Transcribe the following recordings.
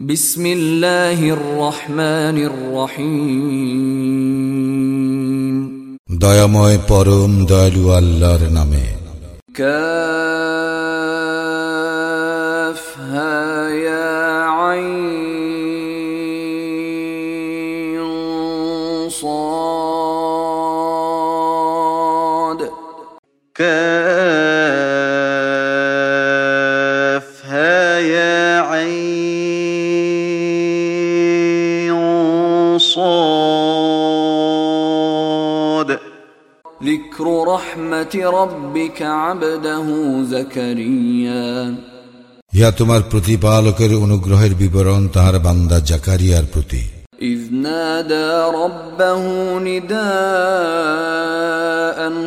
بسم الله الرحمن الرحيم দয়াময় পরম দয়ালু আল্লাহর নামে كافها ইয়া তোমার প্রতিপালকের অনুগ্রহের বিবরণ তাহার বান্দা জাকারিয়ার প্রতি إذ نادى ربه نداء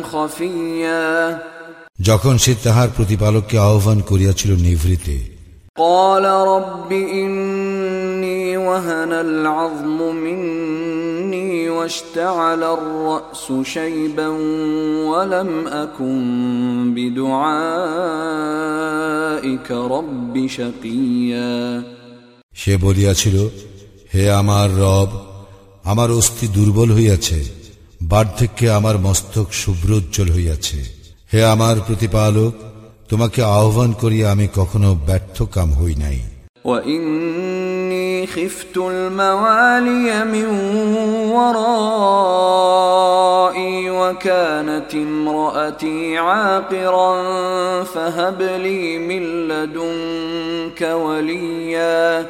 خفيا যখন সে তাহার প্রতিপালককে আহ্বান করিয়াছিল নিভৃতে قال رب إني وهن العظم مني واشتعل الرأس شيبا ولم أكن بدعائك رب شقيا সে বলিয়াছিল হে আমার রব আমার অস্থি দুর্বল হইয়াছে বার্ধক্যে আমার মস্তক শুভ্রোজ্জ্বল হইয়াছে হে আমার প্রতিপালক তোমাকে আহ্বান করিয়া আমি কখনো ব্যর্থ কাম হই নাই وإني خفت الموالي من ورائي وكانت امرأتي عاقرا فهب لي من لدنك وليا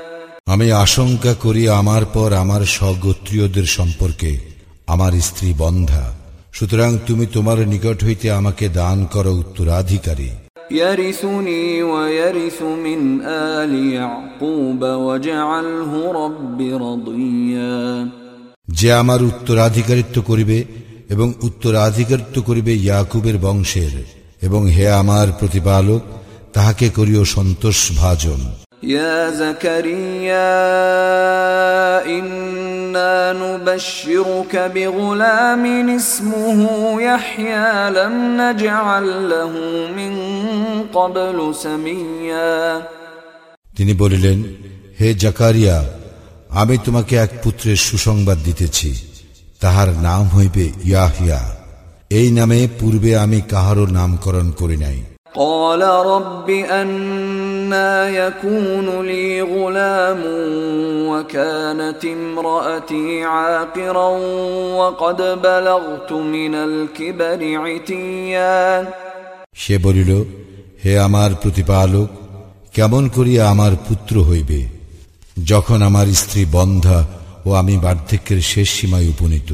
আমি আশঙ্কা করি আমার পর আমার স্বগোত্রীয়দের সম্পর্কে আমার স্ত্রী বন্ধা সুতরাং তুমি তোমার নিকট হইতে আমাকে দান করো উত্তরাধিকারী يرثني ويرث من آل يعقوب واجعله رب رضيا যে আমার উত্তরাধিকারিত্ব করিবে এবং উত্তরাধিকারিত্ব করিবে ইয়াকুবের বংশের এবং হে আমার প্রতিপালক তাহাকে করিও সন্তোষ ভাজন يا زكريا إنا نبشرك بغلام اسمه يحيى لم نجعل له من قبل سميا তিনি বলিলেন হে জাকারিয়া আমি তোমাকে এক পুত্রের সুসংবাদ দিতেছি তাহার নাম হইবে ইয়াহিয়া এই নামে পূর্বে আমি কাহারও নামকরণ করি নাই قال رب أنا يكون لي غلام وكانت امرأتي عاقرا وقد بلغت من الكبر عتيا সে বলিল হে আমার প্রতিপালক কেমন করিয়া আমার পুত্র হইবে যখন আমার স্ত্রী বন্ধা ও আমি বার্ধক্যের শেষ সীমায় উপনীত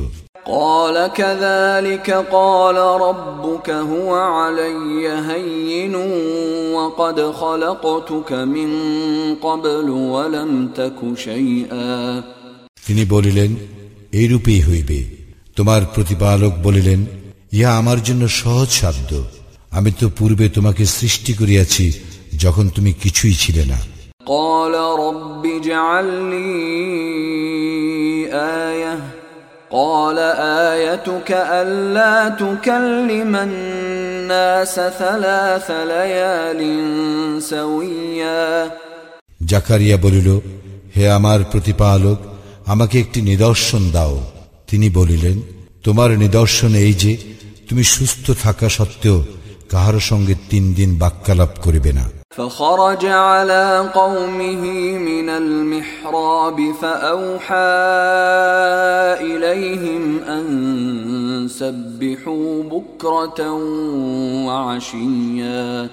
قال كذلك قال ربك هو علي هين وقد خلقتك من قبل ولم تك شيئا তিনি বলিলেন এইরূপেই হইবে তোমার প্রতিপালক বলিলেন ইহা আমার জন্য সহজ সাধ্য আমি তো পূর্বে তোমাকে সৃষ্টি করিয়াছি যখন তুমি কিছুই ছিলে না قال رب اجعل لي آية قال آيتك ألا تكلم الناس ثلاث ليال سويا জাকারিয়া বলিল হে আমার প্রতিপালক আমাকে একটি নিদর্শন দাও তিনি বলিলেন তোমার নিদর্শন এই যে তুমি সুস্থ থাকা সত্ত্বেও কাহার সঙ্গে তিন দিন বাক্যালাপ করিবে না فخرج على قومه من المحراب فأوحى إليهم أن سبحوا بكرة وعشيا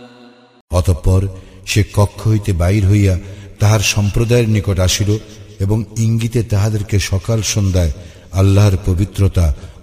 অতঃপর সে কক্ষ হইতে বাহির হইয়া তাহার সম্প্রদায়ের নিকট আসিল এবং ইঙ্গিতে তাহাদেরকে সকাল সন্ধ্যায় আল্লাহর পবিত্রতা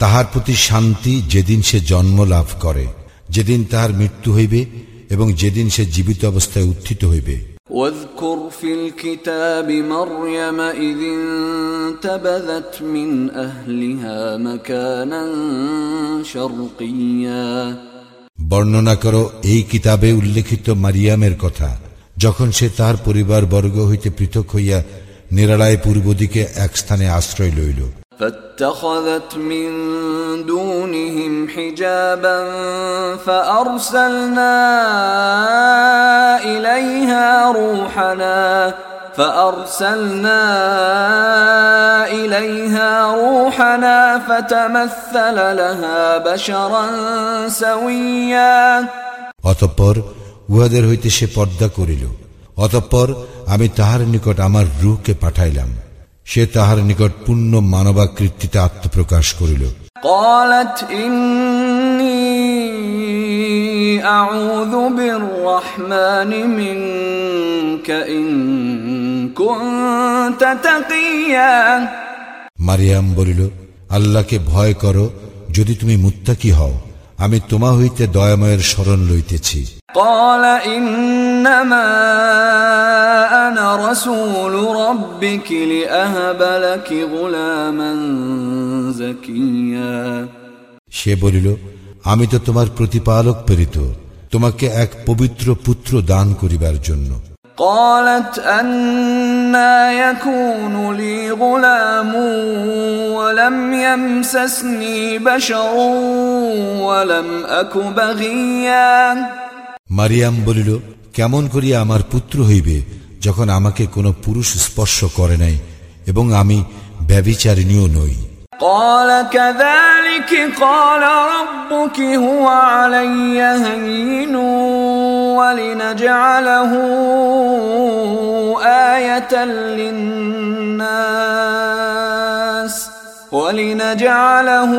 তাহার প্রতি শান্তি যেদিন সে জন্ম লাভ করে যেদিন তাহার মৃত্যু হইবে এবং যেদিন সে জীবিত অবস্থায় উত্থিত হইবে واذكر في الكتاب مريم إذ انتبذت من أهلها مكانا شرقيا বর্ণনা করো এই কিতাবে উল্লেখিত মারিয়ামের কথা যখন সে তাহার পরিবার বর্গ হইতে পৃথক হইয়া নিরালায় পূর্ব দিকে এক স্থানে আশ্রয় লইল فاتخذت من دونهم حجابا فأرسلنا إليها روحنا فأرسلنا إليها روحنا فتمثل لها بشرا سويا অতঃপর উহাদের হইতে সে পর্দা করিল অতঃপর আমি তাহার নিকট আমার রূহকে পাঠাইলাম সে তাহার নিকট পূর্ণ মানবাকৃতিতে আত্মপ্রকাশ করিল قالت إني أعوذ بالرحمن منك إن كنت تقيا মারিয়াম বলিল আল্লাহকে ভয় করো যদি তুমি মুত্তাকি হও আমি তোমা হইতে দয়াময়ের শরণ লইতেছি قال إنما أنا رسول ربك لأهب لك غلاما زكيا সে বলিল আমি তো তোমার প্রতিপালক প্রেরিত তোমাকে এক পবিত্র পুত্র দান করিবার জন্য قالت أنا يكون لي غلام ولم يمسسني بشر ولم أك بغيا মারিয়াম বলিল কেমন করিয়া আমার পুত্র হইবে যখন আমাকে কোনো পুরুষ স্পর্শ করে নাই এবং আমি ব্যবিচারিণীও নই قال كذلك قال ربك هو علي هين ولنجعله آية للناس ولنجعله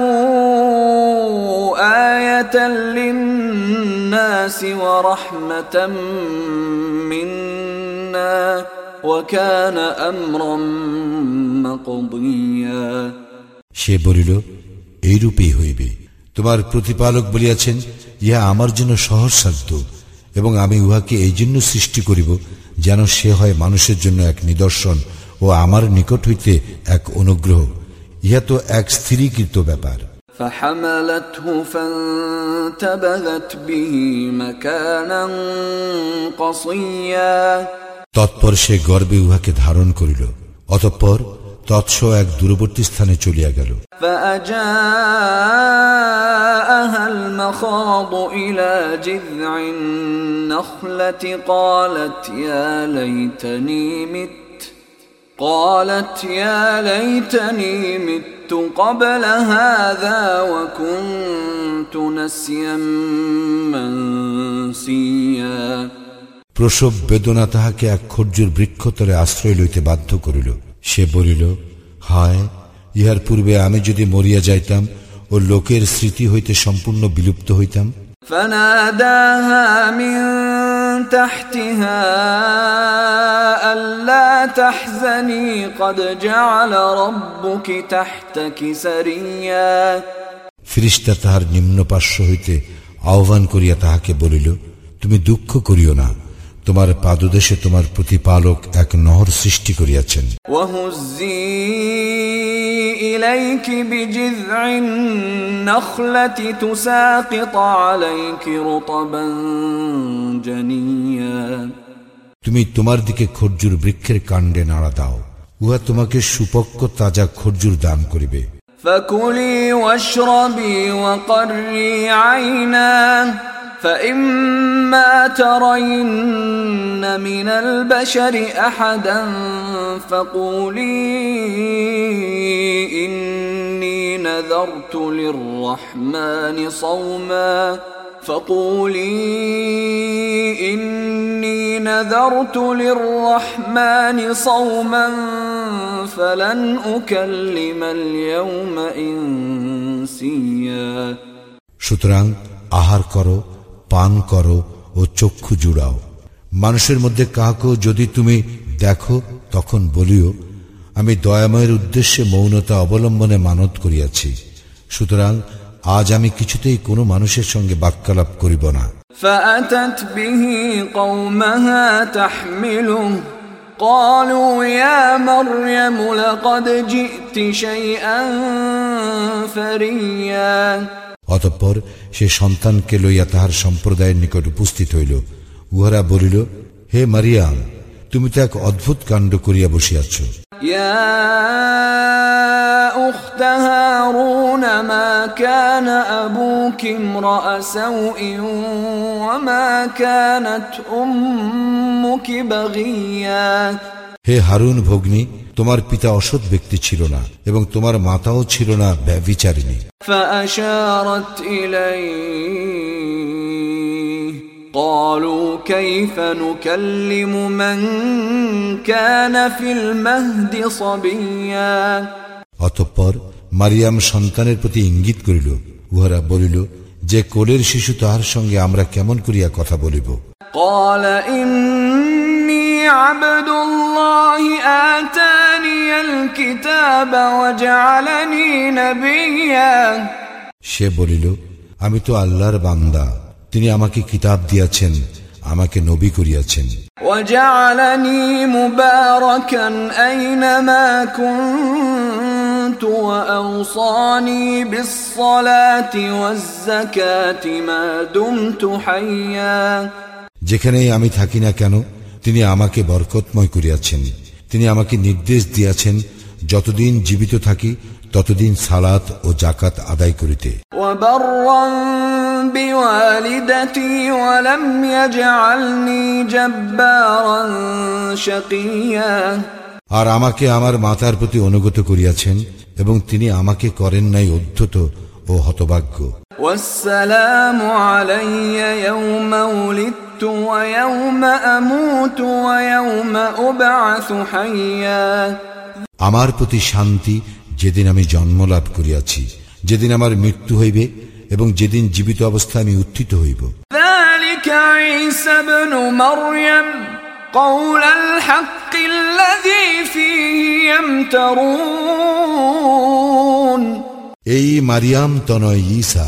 آية للناس ورحمة منا وكان أمرا مقضيا সে বলিল এইরূপেই হইবে তোমার প্রতিপালক বলিয়াছেন ইহা আমার জন্য সহজসাধ্য এবং আমি উহাকে এই জন্য সৃষ্টি করিব যেন সে হয় মানুষের জন্য এক নিদর্শন ও আমার নিকট হইতে এক অনুগ্রহ ইহা তো এক স্থিরীকৃত ব্যাপার فحملته فانتبذت به مكانا قصيا তৎপর সে গর্বে উহাকে ধারণ করিল অতঃপর তৎস এক দূরবর্তী স্থানে চলিয়া গেল فأجاءها المخاض إلى جذع النخلة قالت يا ليتني مت قالت يا ليتني مت قبل هذا وكنت نسيا منسيا প্রসব বেদনা তাহাকে এক খর্জুর বৃক্ষতলে আশ্রয় লইতে বাধ্য করিল সে বলিল হায় ইহার পূর্বে আমি যদি মরিয়া যাইতাম ও লোকের স্মৃতি হইতে সম্পূর্ণ বিলুপ্ত হইতাম فناداها من تحتها ألا تحزني قد جعل ربك تحتك سريا ফিরিস্তা তাহার নিম্ন পার্শ্ব হইতে আহ্বান করিয়া তাহাকে বলিল তুমি দুঃখ করিও না তোমার পাদদেশে তোমার প্রতিপালক এক নহর সৃষ্টি করিয়াছেন وهزي إليك بجذع النخلة تساقط عليك رطبا جنيا তুমি তোমার দিকে খর্জুর বৃক্ষের কাণ্ডে নাড়া দাও উহা তোমাকে সুপক্ষ তাজা খর্জুর দান করিবে فكلي واشربي وقري عينا فإما ترين من البشر أحدا فقولي إني نذرت للرحمن صوما فقولي إني نذرت للرحمن صوما فلن أكلم اليوم إنسيا সুতরাং আহার করো পান করো ও চক্ষু জুড়াও মানুষের মধ্যে কাহাকেও যদি তুমি দেখো তখন বলিও আমি দয়াময়ের উদ্দেশ্যে মৌনতা অবলম্বনে মানত করিয়াছি সুতরাং আজ আমি কিছুতেই কোনো মানুষের সঙ্গে বাক্যালাপ করিব না فأتت به قومها تحمله قالوا يا مريم لقد جئت شيئا فريا অতঃপর সে সন্তানকে লইয়া তাহার সম্প্রদায়ের নিকট উপস্থিত হইল উহারা বলিল হে মারিয়াম তুমি তো এক অদ্ভুত কাণ্ড করিয়া বসিয়াছ يا أخت هارون ما كان أبوك امرأ سوء وما كانت أمك بغيا হে হারুন ভগ্নী তোমার পিতা অসৎ ব্যক্তি ছিল না এবং তোমার মাতাও ছিল না ব্যভিচারিণী فأشارت إليه قالوا كيف نكلم من كان في المهد صبيا অতঃপর মারিয়াম সন্তানের প্রতি ইঙ্গিত করিল উহারা বলিল যে কোলের শিশু তাহার সঙ্গে আমরা কেমন করিয়া কথা বলিব قال إني عبد الله آتاني الكتاب وجعلني نبيا সে বলিল আমি তো আল্লাহর বান্দা তিনি আমাকে কিতাব দিয়াছেন আমাকে নবী করিয়াছেন وجعلني مباركا أينما كنت وأوصاني بالصلاة والزكاة ما دمت حيا যেখানেই আমি থাকি না কেন তিনি আমাকে বরকতময় করিয়াছেন। তিনি আমাকে নির্দেশ দিয়াছেন যতদিন জীবিত থাকি ততদিন সালাত ও জাকাত আদায় করিতে। আর আমাকে আমার মাতার প্রতি অনুগত করিয়াছেন এবং তিনি আমাকে করেন নাই অধ্যত ও হতভাগ্য। والسلام علي يوم ولدت ويوم أموت ويوم أبعث حيا আমার প্রতি শান্তি যেদিন আমি জন্ম লাভ করিয়াছি যেদিন আমার মৃত্যু হইবে এবং যেদিন জীবিত অবস্থায় আমি উত্থিত হইব ذلك عيسى ابن مريم قول الحق الذي فيه يمترون এই মারিয়াম তনয় ঈসা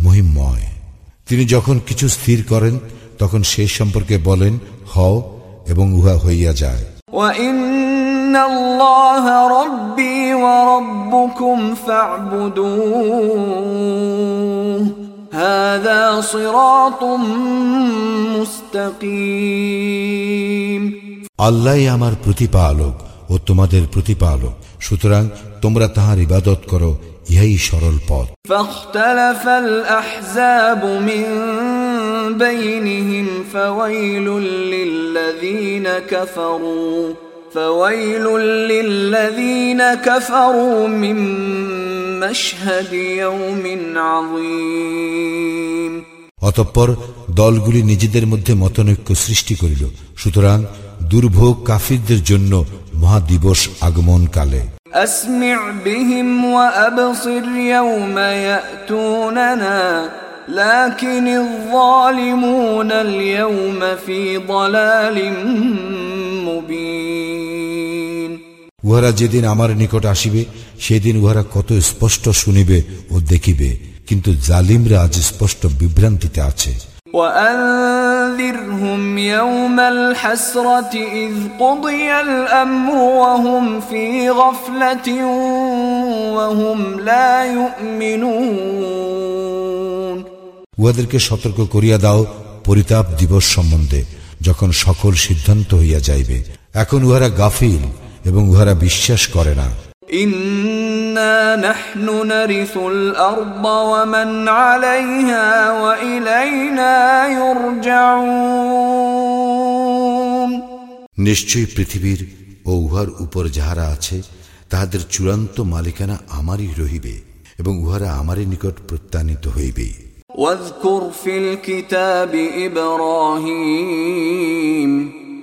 মহিমময়। তিনি যখন কিছু স্থির করেন তখন সে সম্পর্কে বলেন হও এবং উহা হইয়া যায়। আল্লাহ আমার প্রতিপালক ও তোমাদের প্রতিপালক। সুতরাং তোমরা তাহার ইবাদত করো ইহাই সরল পথ فاختلف الأحزاب من بينهم فويل للذين كفروا فويل للذين كفروا من مشهد يوم عظيم অতঃপর দলগুলি নিজেদের মধ্যে মতনৈক্য সৃষ্টি করিল সুতরাং দুর্ভোগ কাফিরদের জন্য মহাদিবস আগমন কালে أسمع بهم وأبصر يوم يأتوننا لكن الظالمون اليوم في ضلال مبين উহারা যেদিন আমার নিকট আসিবে সেদিন উহারা কত স্পষ্ট শুনিবে ও দেখিবে কিন্তু জালিমরা আজ স্পষ্ট বিভ্রান্তিতে আছে وأنذرهم يوم الحسرة إذ قضي الأمر وهم في غفلة وهم لا يؤمنون উহাদেরকে সতর্ক করিয়া দাও পরিতাপ দিবস সম্বন্ধে যখন সকল সিদ্ধান্ত হইয়া যাইবে এখন উহারা গাফিল এবং উহারা বিশ্বাস করে না إنا نحن نرث الأرض ومن عليها وإلينا يرجعون নিশ্চয়ই পৃথিবীর ও উহার উপর যাহারা আছে তাহাদের চূড়ান্ত মালিকানা আমারই রহিবে এবং উহারা আমারই নিকট প্রত্যানিত হইবে واذكر في الكتاب إبراهيم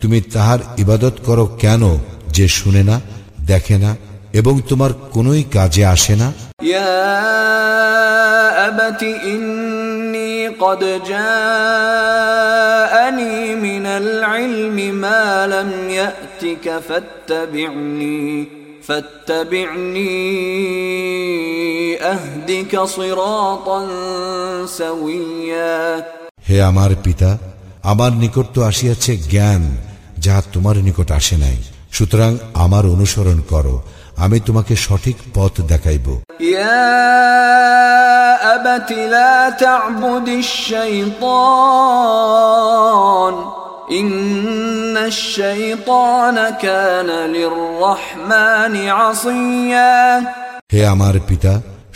তুমি তাহার ইবাদত করো কেন যে শুনে না দেখে না এবং তোমার কোনোই কাজে আসে না يا أبت إني قد جاءني من العلم ما لم يأتك فاتبعني فاتبعني أهدك صراطا سويا হে আমার পিতা আমার নিকট তো আসিয়াছে জ্ঞান যাহা তোমার নিকট আসে নাই সুতরাং আমার অনুসরণ করো আমি তোমাকে সঠিক পথ দেখাইব يا أبت لا تعبد الشيطان إن الشيطان كان للرحمن عصيا হে আমার পিতা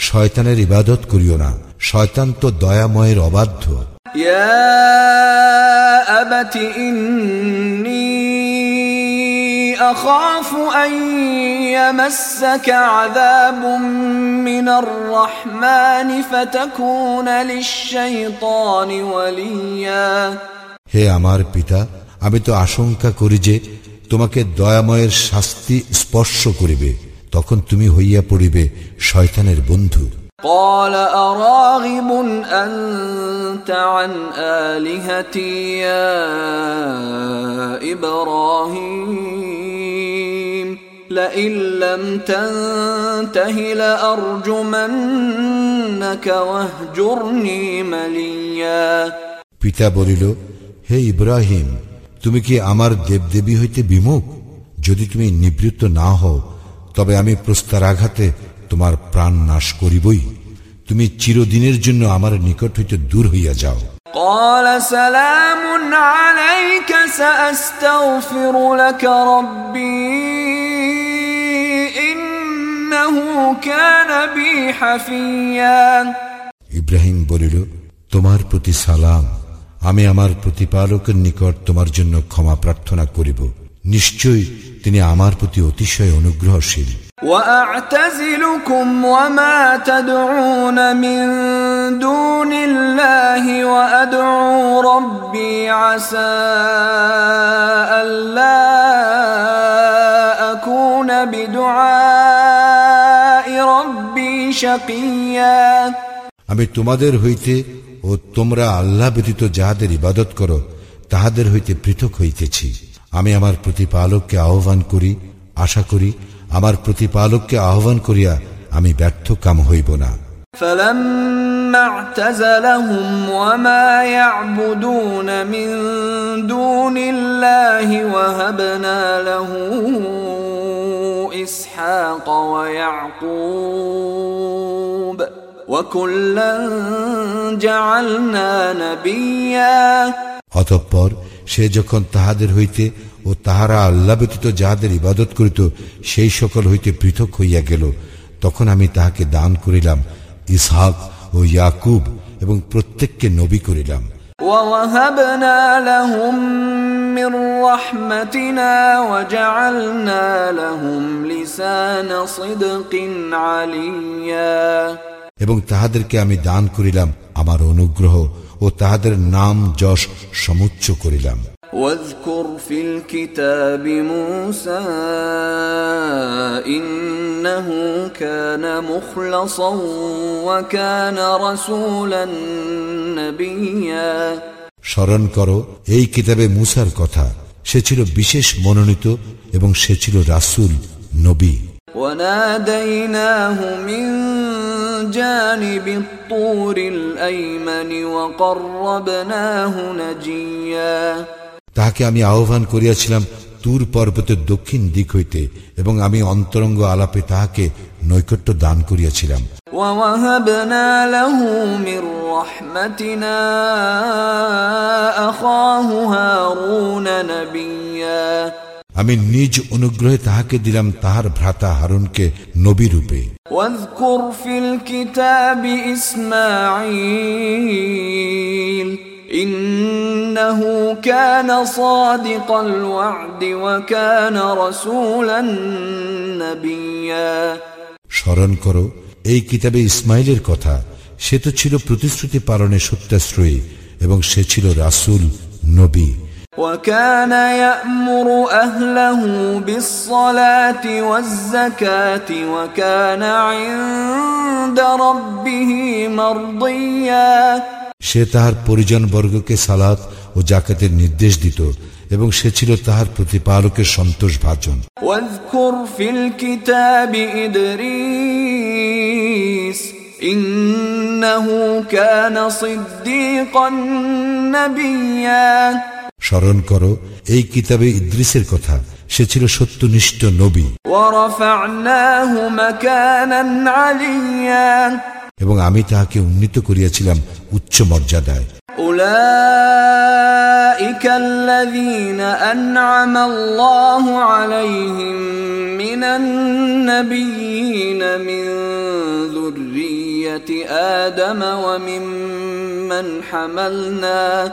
শয়তানের ইবাদত করিও না শয়তান তো দয়াময়ের অবাধ্য يا أبت إني أخاف أن يمسك عذاب من الرحمن فتكون للشيطان وليا হে আমার পিতা আমি তো আশঙ্কা করি যে তোমাকে দয়াময়ের শাস্তি স্পর্শ করিবে তখন তুমি হইয়া পড়িবে শয়তানের বন্ধু قال أراغب أنت عن آلهتي يا إبراهيم لئن لم تنته لأرجمنك واهجرني مليا পিতা বলিল হে ইব্রাহিম তুমি কি আমার দেবদেবী হইতে বিমুখ যদি তুমি নিবৃত্ত না হও তবে আমি প্রস্তারাঘাতে তোমার প্রাণ নাশ করিবই তুমি চিরদিনের জন্য আমার নিকট হইতে দূর হইয়া যাও قال سلام عليك سأستغفر لك ربي إنه كان بي حفيا ইব্রাহিম বলিল তোমার প্রতি সালাম আমি আমার প্রতিপালকের নিকট তোমার জন্য ক্ষমা প্রার্থনা করিব নিশ্চয়ই তিনি আমার প্রতি অতিশয় অনুগ্রহশীল وأعتزلكم وما تدعون من دون الله وأدعو ربي عسى ألا أكون بدعاء ربي شقيا আমি তোমাদের হইতে ও তোমরা আল্লাহ ব্যতীত যাহাদের ইবাদত করো তাহাদের হইতে পৃথক হইতেছি আমি আমার প্রতিপালককে আহ্বান করি আশা করি আমার প্রতিপালককে আহ্বান করিয়া আমি ব্যর্থ কাম হইব না فلما اعتزلهم وما يعبدون من دون الله وهبنا له اسحاق ويعقوب وكلا جعلنا نبيا অতঃপর সে যখন তাহাদের হইতে ও তাহারা আল্লাহ ব্যতীত যাহাদের ইবাদত করিত সেই সকল হইতে পৃথক হইয়া গেল তখন আমি তাহাকে দান করিলাম ইসহাক ও ইয়াকুব এবং প্রত্যেককে নবী করিলাম ووهبنا لهم من رحمتنا وجعلنا لهم لسان صدق عليا এবং তাহাদেরকে আমি দান করিলাম আমার অনুগ্রহ ও তাহাদের নাম যশ সমুচ্চ করিলাম واذكر في الكتاب موسى إنه كان مخلصا وكان رسولا نبيا স্মরণ করো এই কিতাবে মুসার কথা সে ছিল বিশেষ মনোনীত এবং সে ছিল রাসূল নবী وناديناه من جانب الطور الأيمن وقربناه نجيا তাহাকে আমি আহ্বান করিয়াছিলাম তুর পর্বতের দক্ষিণ দিক হইতে এবং আমি অন্তরঙ্গ আলাপে তাহাকে নৈকট্য দান করিয়াছিলাম ووهبنا له من رحمتنا أخاه هارون نبيا আমি নিজ অনুগ্রহে তাহাকে দিলাম তাহার ভ্রাতা হারুনকে নবী রূপে واذكر في الكتاب إسماعيل إنه كان صادق الوعد وكان رسولا نبيا স্মরণ করো এই কিতাবে ইসমাইলের কথা সে তো ছিল প্রতিশ্রুতি পালনে সত্যাশ্রয়ী এবং সে ছিল রাসূল নবী وكان يأمر أهله بالصلاة والزكاة وكان عند ربه مرضيا সে তাহার পরিজনবর্গকে সালাত ও জাকাতের নির্দেশ দিত এবং সে ছিল তাহার প্রতিপালকের সন্তোষ ভাজন স্মরণ করো এই কিতাবে ইদ্রিসের কথা সে ছিল সত্যনিষ্ঠ নবী। এবং আমি তাহাকে উন্নীত করিয়াছিলাম উচ্চ মর্যাদায় أولئك الذين أنعم الله عليهم من النبيين من ذرية آدم وممن حملنا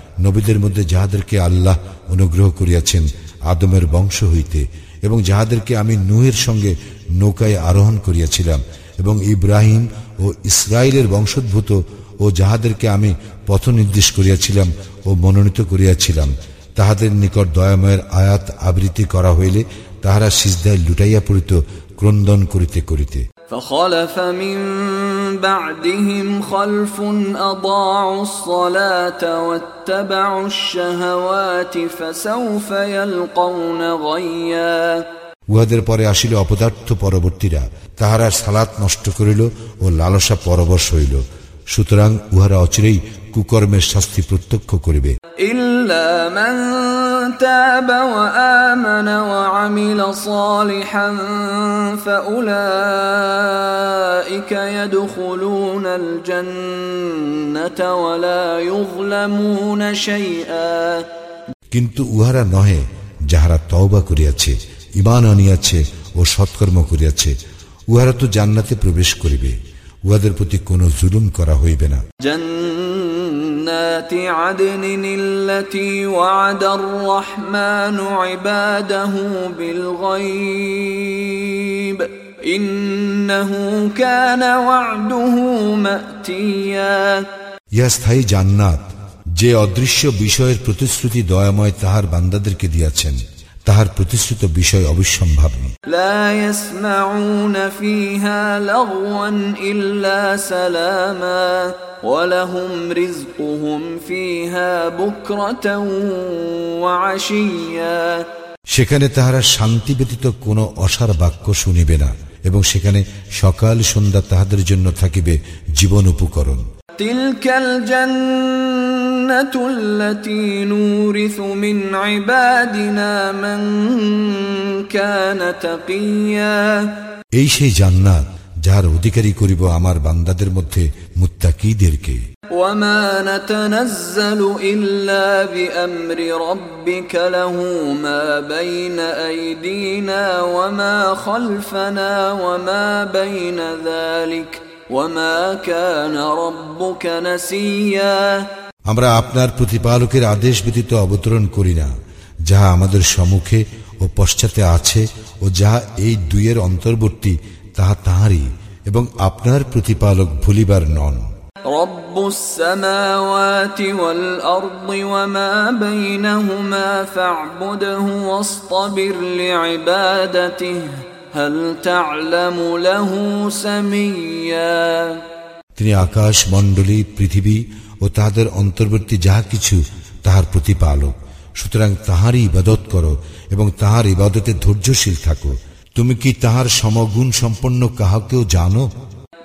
নবীদের মধ্যে যাহাদেরকে আল্লাহ অনুগ্রহ করিয়াছেন আদমের বংশ হইতে, এবং যাহাদেরকে আমি নুহের সঙ্গে নৌকায় আরোহণ করিয়াছিলাম, এবং ইব্রাহিম ও ইসরায়েলের বংশোদ্ভূত ও যাহাদেরকে আমি পথ নির্দেশ করিয়াছিলাম ও মনোনীত করিয়াছিলাম, তাহাদের নিকট দয়াময়ের আয়াত আবৃত্তি করা হইলে তাহারা সিজদায় লুটাইয়া পড়িত, ক্রন্দন করিতে করিতে। فخلف من بعدهم خلف أضاعوا الصلاة واتبعوا الشهوات فسوف يلقون غيا উহাদের পরে আসিল অপদার্থ পরবর্তীরা তাহারা সালাত নষ্ট করিল ও লালসা পরবশ হইল সুতরাং উহারা অচিরেই কুকর্মের শাস্তি প্রত্যক্ষ করিবে إلا من تاب وآمن وعمل صالحا فأولئك يدخلون الجنة ولا يظلمون شيئا কিন্তু উহারা নহে যাহারা তওবা করিয়াছে ইমান আনিয়াছে ও সৎকর্ম করিয়াছে উহারা তো জান্নাতে প্রবেশ করিবে উহাদের প্রতি কোনো জুলুম করা হইবে না جنات عدن التي وعد الرحمن عباده بالغيب إنه كان وعده مأتيا ইহা স্থায়ী জান্নাত যে অদৃশ্য বিষয়ের প্রতিশ্রুতি দয়াময় তাহার বান্দাদেরকে দিয়াছেন তাহার প্রতিশ্রুত বিষয় অবিসম্ভাবী। সেখানে তাহারা শান্তি ব্যতীত কোন অসার বাক্য শুনিবে না এবং সেখানে সকাল সন্ধ্যা তাহাদের জন্য থাকিবে জীবন উপকরণ। تلك الجنة التي نورث من عبادنا من كان تقيا এই সেই জান্নাত যাহার অধিকারী করিব আমার বান্দাদের মধ্যে মুত্তাকিদেরকে وما نتنزل إلا بأمر ربك له ما بين أيدينا وما خلفنا وما بين ذلك وما كان ربك نسيا আমরা আপনার প্রতিপালকের আদেশ ব্যতীত অবতরণ করি না যাহা আমাদের সম্মুখে ও পশ্চাতে আছে ও যাহা এই দুইয়ের অন্তর্বর্তী তাহা তাহারই এবং আপনার প্রতিপালক ভুলিবার নন رب السماوات والأرض وما بينهما فاعبده واصطبر لعبادته هل تعلم له سميا তিনি আকাশ মণ্ডলী পৃথিবী ও তাহাদের অন্তর্বর্তী যাহা কিছু তাহার প্রতিপালক সুতরাং তাহারই ইবাদত করো এবং তাহার ইবাদতে ধৈর্যশীল থাকো তুমি কি তাহার সমগুণ সম্পন্ন কাহাকেও জানো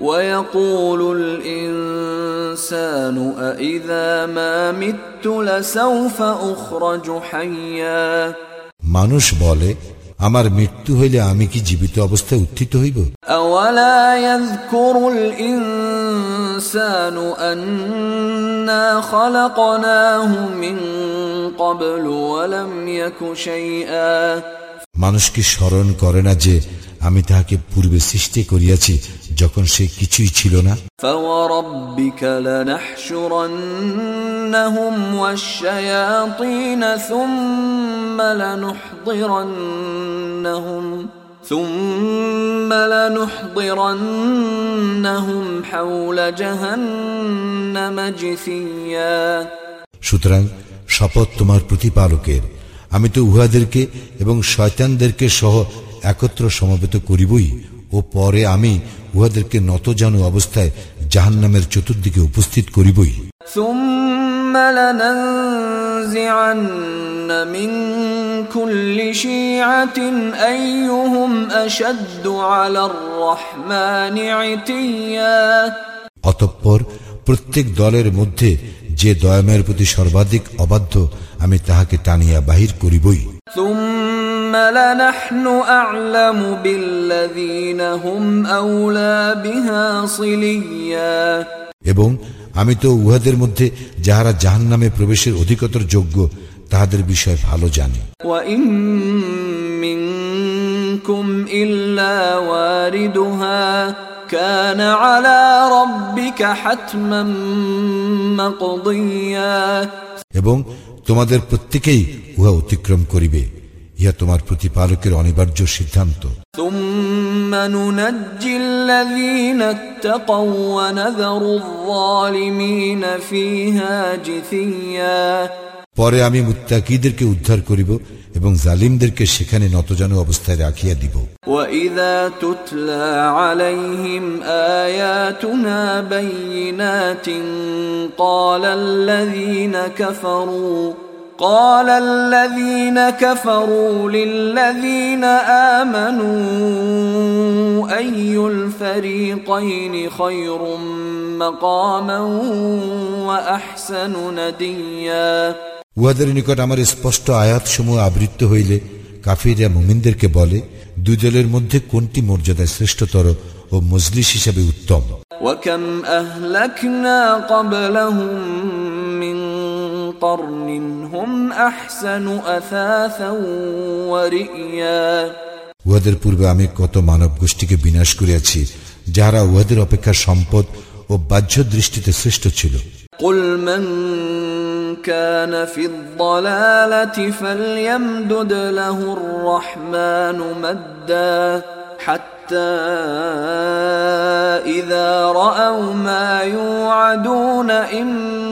ويقول الإنسان أإذا ما مت لسوف أخرج حيا মানুষ বলে আমার মৃত্যু হইলে আমি কি জীবিত অবস্থায় উত্থিত হইব? মানুষ কি স্মরণ করে না যে আমি তাহাকে পূর্বে সৃষ্টি করিয়াছি যখন সে কিছুই ছিল না فوربك لنحشرنهم والشياطين ثم لنحضرنهم ثم لنحضرنهم حول جهنم جثيا সুতরাং শপথ তোমার প্রতিপালকের আমি তো উহাদেরকে এবং শয়তানদেরকে সহ একত্র সমবেত করিবই ও পরে আমি উহাদেরকে নতজানু অবস্থায় জাহান্নামের চতুর্দিকে উপস্থিত করিবই। অতঃপর প্রত্যেক দলের মধ্যে যে দয়ামের প্রতি সর্বাধিক অবাধ্য আমি তাহাকে টানিয়া বাহির করিবই। ثم لنحن أعلم بالذين هم أولى بها صليا এবং আমি তো উহাদের মধ্যে যাহারা জাহান্নামে প্রবেশের অধিকতর যোগ্য তাহাদের বিষয় ভালো জানি وإن منكم إلا واردها كان على ربك حتما مقضيا এবং তোমাদের প্রত্যেকেই উহা অতিক্রম করিবে ইহা তোমার প্রতিপালকের অনিবার্য সিদ্ধান্ত ثم ننجي الذين اتقوا ونذر الظالمين فيها جثيا পরে আমি মুত্তাকিদেরকে উদ্ধার করিব এবং জালিমদেরকে সেখানে নতজানু অবস্থায় রাখিয়া দিব وإذا تتلى عليهم آياتنا بينات قال الذين كفروا قال الذين كفروا للذين آمنوا أي الفريقين خير مقاما وأحسن نديا উহাদের নিকট আমার স্পষ্ট আয়াতসমূহ আবৃত্ত হইলে কাফিরা মুমিনদেরকে বলে দুই দলের মধ্যে কোনটি মর্যাদায় শ্রেষ্ঠতর ও মজলিস হিসাবে উত্তম وكم أهلكنا قبلهم من قرن هم أحسن أثاثا ورئيا উহাদের পূর্বে আমি কত মানব গোষ্ঠীকে বিনাশ করিয়াছি যাহারা উহাদের অপেক্ষা সম্পদ ও বাহ্য দৃষ্টিতে শ্রেষ্ঠ ছিল قل من كان في الضلالة فليمدد له الرحمن مدا حتى إذا رأوا ما يوعدون إما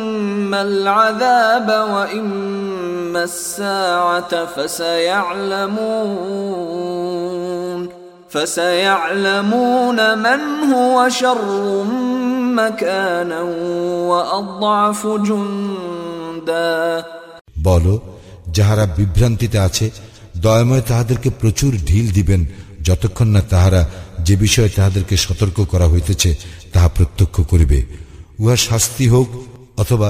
العذاب وإما الساعة فسيعلمون فسيعلمون من هو شر مكانا وأضعف جندا বলো যাহারা বিভ্রান্তিতে আছে দয়াময় তাহাদেরকে প্রচুর ঢিল দিবেন যতক্ষণ না তাহারা যে বিষয়ে তাহাদেরকে সতর্ক করা হইতেছে তাহা প্রত্যক্ষ করিবে উহা শাস্তি হোক অথবা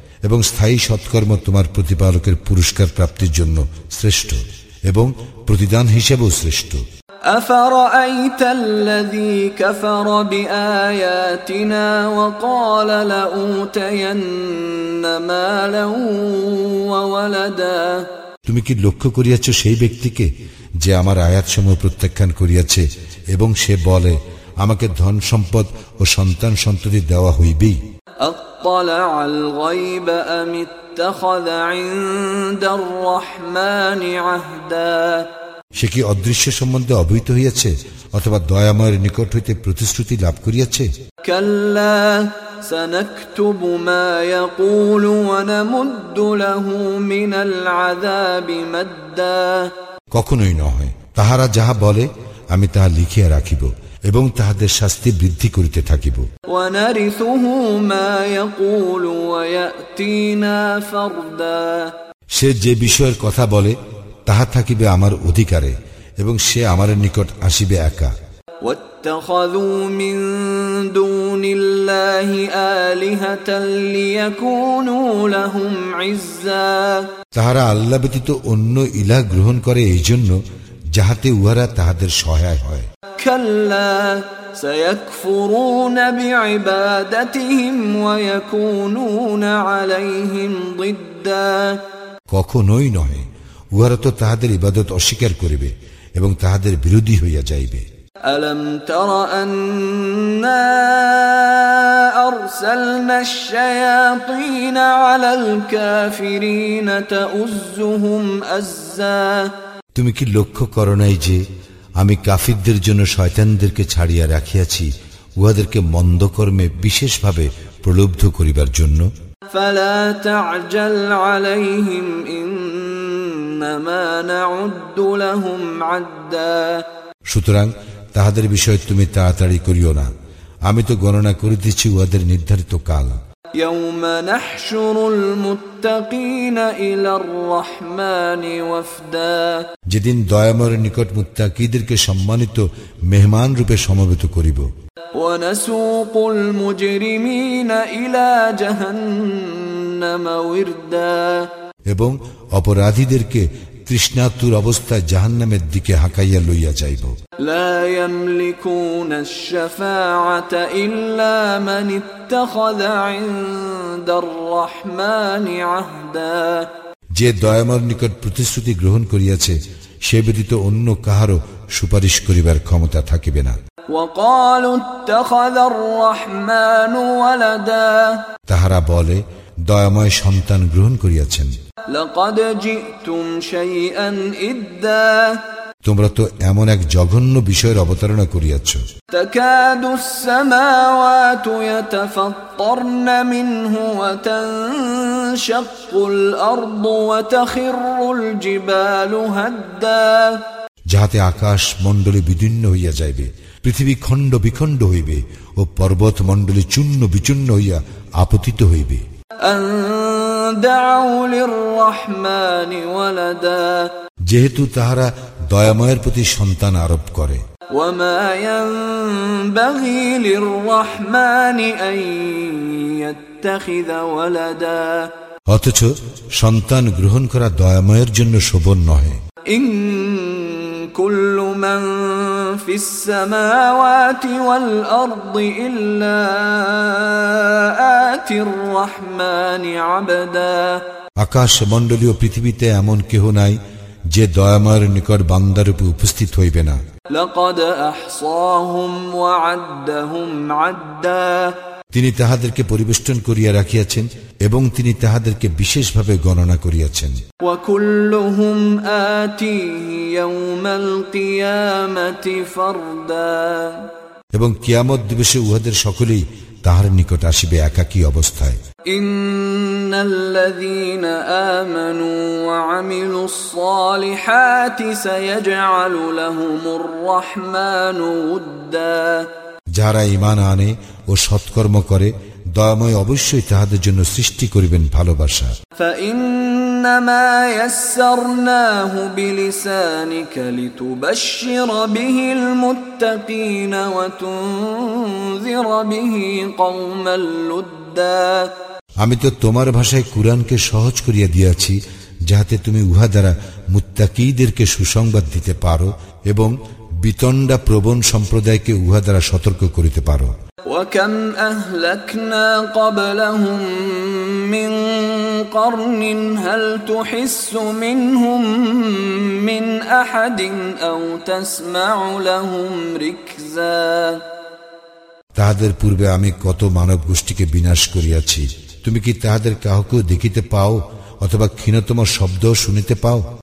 এবং স্থায়ী সৎকর্ম তোমার প্রতিপালকের পুরস্কার প্রাপ্তির জন্য শ্রেষ্ঠ এবং প্রতিদান হিসেবেও শ্রেষ্ঠ أفرأيت الذي كفر بآياتنا وقال لأوتين مالا وولدا তুমি কি লক্ষ্য করিয়াছ সেই ব্যক্তিকে যে আমার আয়াতসমূহ প্রত্যাখ্যান করিয়াছে এবং সে বলে আমাকে ধন সম্পদ ও সন্তান সন্ততি দেওয়া হইবেই أطلع الغيب أم اتخذ عند الرحمن عهدا সে কি অদৃশ্য সম্বন্ধে অবহিত হইয়াছে অথবা দয়াময়ের নিকট হইতে প্রতিশ্রুতি লাভ করিয়াছে كلا سنكتب ما يقول ونمد له من العذاب مدا কখনোই নয় তাহারা যাহা বলে আমি তাহা লিখিয়া রাখিব এবং তাহাদের শাস্তি বৃদ্ধি করিতে থাকিব। সে যে বিষয়ের কথা বলে তাহা থাকিবে আমার অধিকারে এবং সে আমার নিকট আসিবে একা। তাহারা আল্লাহ ব্যতীত অন্য ইলাহ গ্রহণ করে এই জন্য যাহাতে উহারা তাহাদের সহায় হয়। কখনোই নহে উহারা তো তাহাদের ইবাদত অস্বীকার করিবে এবং তাহাদের বিরোধী হইয়া যাইবে। ألم تر أنا أرسلنا الشياطين على الكافرين تؤزهم أزاً তুমি কি লক্ষ্য করো নাই যে আমি কাফিরদের জন্য শয়তানদেরকে ছাড়িয়া রাখিয়াছি উহাদেরকে মন্দকর্মে বিশেষভাবে প্রলুব্ধ করিবার জন্য? সুতরাং তাহাদের বিষয়ে তুমি তাড়াতাড়ি করিও না। আমি তো গণনা করিতেছি উহাদের নির্ধারিত কাল। يوم نحشر المتقين إلى الرحمن وفدا যেদিন দয়াময়ের নিকট মুত্তাকিদেরকে সম্মানিত মেহমান রূপে সমবেত করিব ونسوق المجرمين إلى جهنم وردا এবং অপরাধীদেরকে তৃষ্ণাতুর অবস্থায় জাহান্নামের দিকে হাঁকাইয়া লইয়া যাইব। যে দয়ামর নিকট প্রতিশ্রুতি গ্রহণ করিয়াছে সে ব্যতীত অন্য কাহারও সুপারিশ করিবার ক্ষমতা থাকিবে না। তাহারা বলে দয়াময় সন্তান গ্রহণ করিয়াছেন। তোমরা তো এমন এক জঘন্য বিষয়ের অবতারণা করিয়াছ। যাহাতে আকাশ মন্ডলী বিদীর্ণ হইয়া যাইবে পৃথিবী খণ্ড বিখণ্ড হইবে ও পর্বত মন্ডলী চূর্ণ বিচূর্ণ হইয়া আপতিত হইবে। যেহেতু তাহারা দয়াময়ের প্রতি সন্তান আরোপ করে। অথচ সন্তান গ্রহণ করা দয়াময়ের জন্য শোভন নহে। كل من في السماوات والأرض إلا آتي الرحمن عبدا আকাশ মণ্ডলীয় পৃথিবীতে এমন কেহ নাই যে দয়াময়ের নিকট বান্দারূপে উপস্থিত হইবে না لقد أحصاهم وعدهم عدا তিনি তাহাদেরকে পরিবেষ্টন করিয়া রাখিয়াছেন এবং তিনি তাহাদেরকে বিশেষভাবে গণনা করিয়াছেন। এবং কিয়ামত দিবসে উহাদের সকলেই তাহার নিকট আসিবে একাকী অবস্থায়। যারা ইমান আনে ও সৎকর্ম করে দয়াময় অবশ্যই তাহাদের জন্য সৃষ্টি করিবেন ভালোবাসা। আমি তো তোমার ভাষায় কুরআনকে সহজ করিয়া দিয়াছি যাহাতে তুমি উহা দ্বারা মুত্তাকিদেরকে সুসংবাদ দিতে পারো এবং বিতণ্ডা প্রবণ সম্প্রদায়কে উহা দ্বারা সতর্ক করিতে পারো وكم أهلكنا قبلهم من قرن هل تحس منهم من أحد أو تسمع لهم ركزا তাহাদের পূর্বে আমি কত মানব গোষ্ঠীকে বিনাশ করিয়াছি তুমি কি তাহাদের কাহকেও দেখিতে পাও অথবা ক্ষীণতম শব্দ শুনিতে পাও